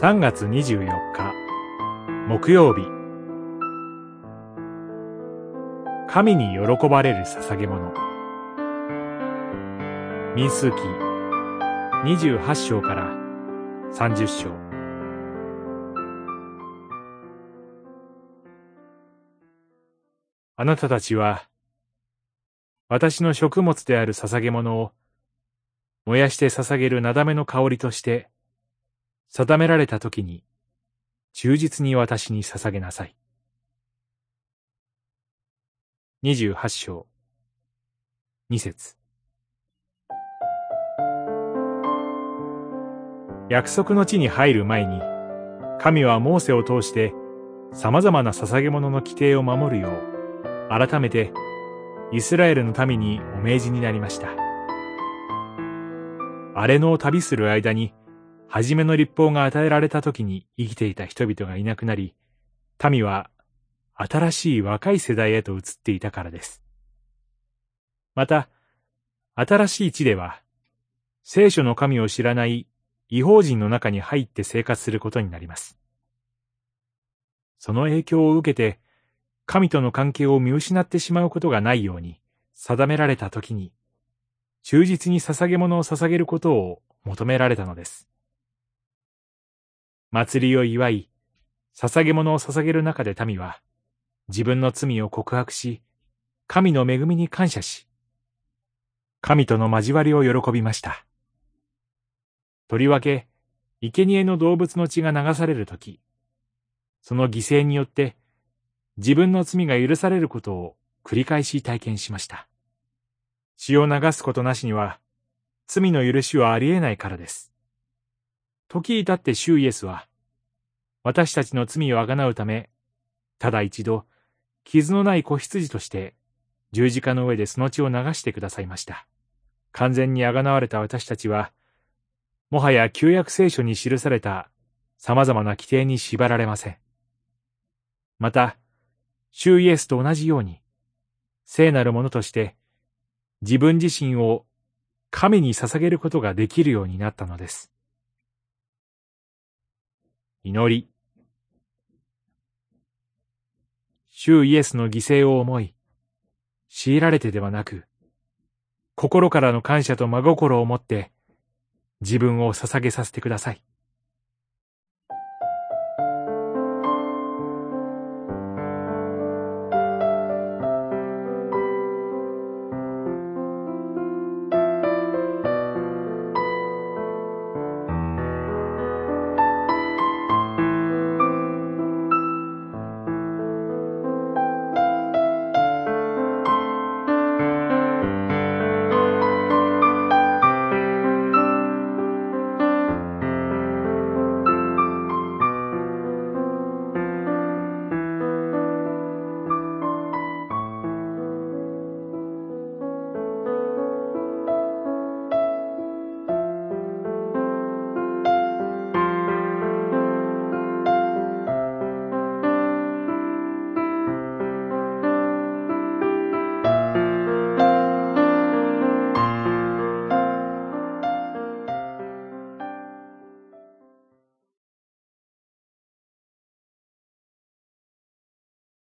3月24日木曜日。神に喜ばれる捧げ物。民数記28章から30章。あなたたちは私の食物である捧げ物を燃やして捧げるなだめの香りとして定められた時に、忠実に私に捧げなさい。二十八章、二節。約束の地に入る前に、神はモーセを通して様々な捧げ物の規定を守るよう、改めてイスラエルの民にお命じになりました。荒れ野を旅する間に、初めの立法が与えられた時に生きていた人々がいなくなり、民は新しい若い世代へと移っていたからです。また、新しい地では、聖書の神を知らない違法人の中に入って生活することになります。その影響を受けて、神との関係を見失ってしまうことがないように定められた時に、忠実に捧げ物を捧げることを求められたのです。祭りを祝い、捧げ物を捧げる中で民は、自分の罪を告白し、神の恵みに感謝し、神との交わりを喜びました。とりわけ、生贄の動物の血が流されるとき、その犠牲によって自分の罪が許されることを繰り返し体験しました。血を流すことなしには罪の許しはありえないからです。時至って主イエスは、私たちの罪をあがなうため、ただ一度、傷のない子羊として、十字架の上でその血を流してくださいました。完全にあがなわれた私たちは、もはや旧約聖書に記された様々な規定に縛られません。また、主イエスと同じように、聖なるものとして、自分自身を神に捧げることができるようになったのです。祈り。主イエスの犠牲を思い、強いられてではなく、心からの感謝と真心を持って、自分を捧げさせてください。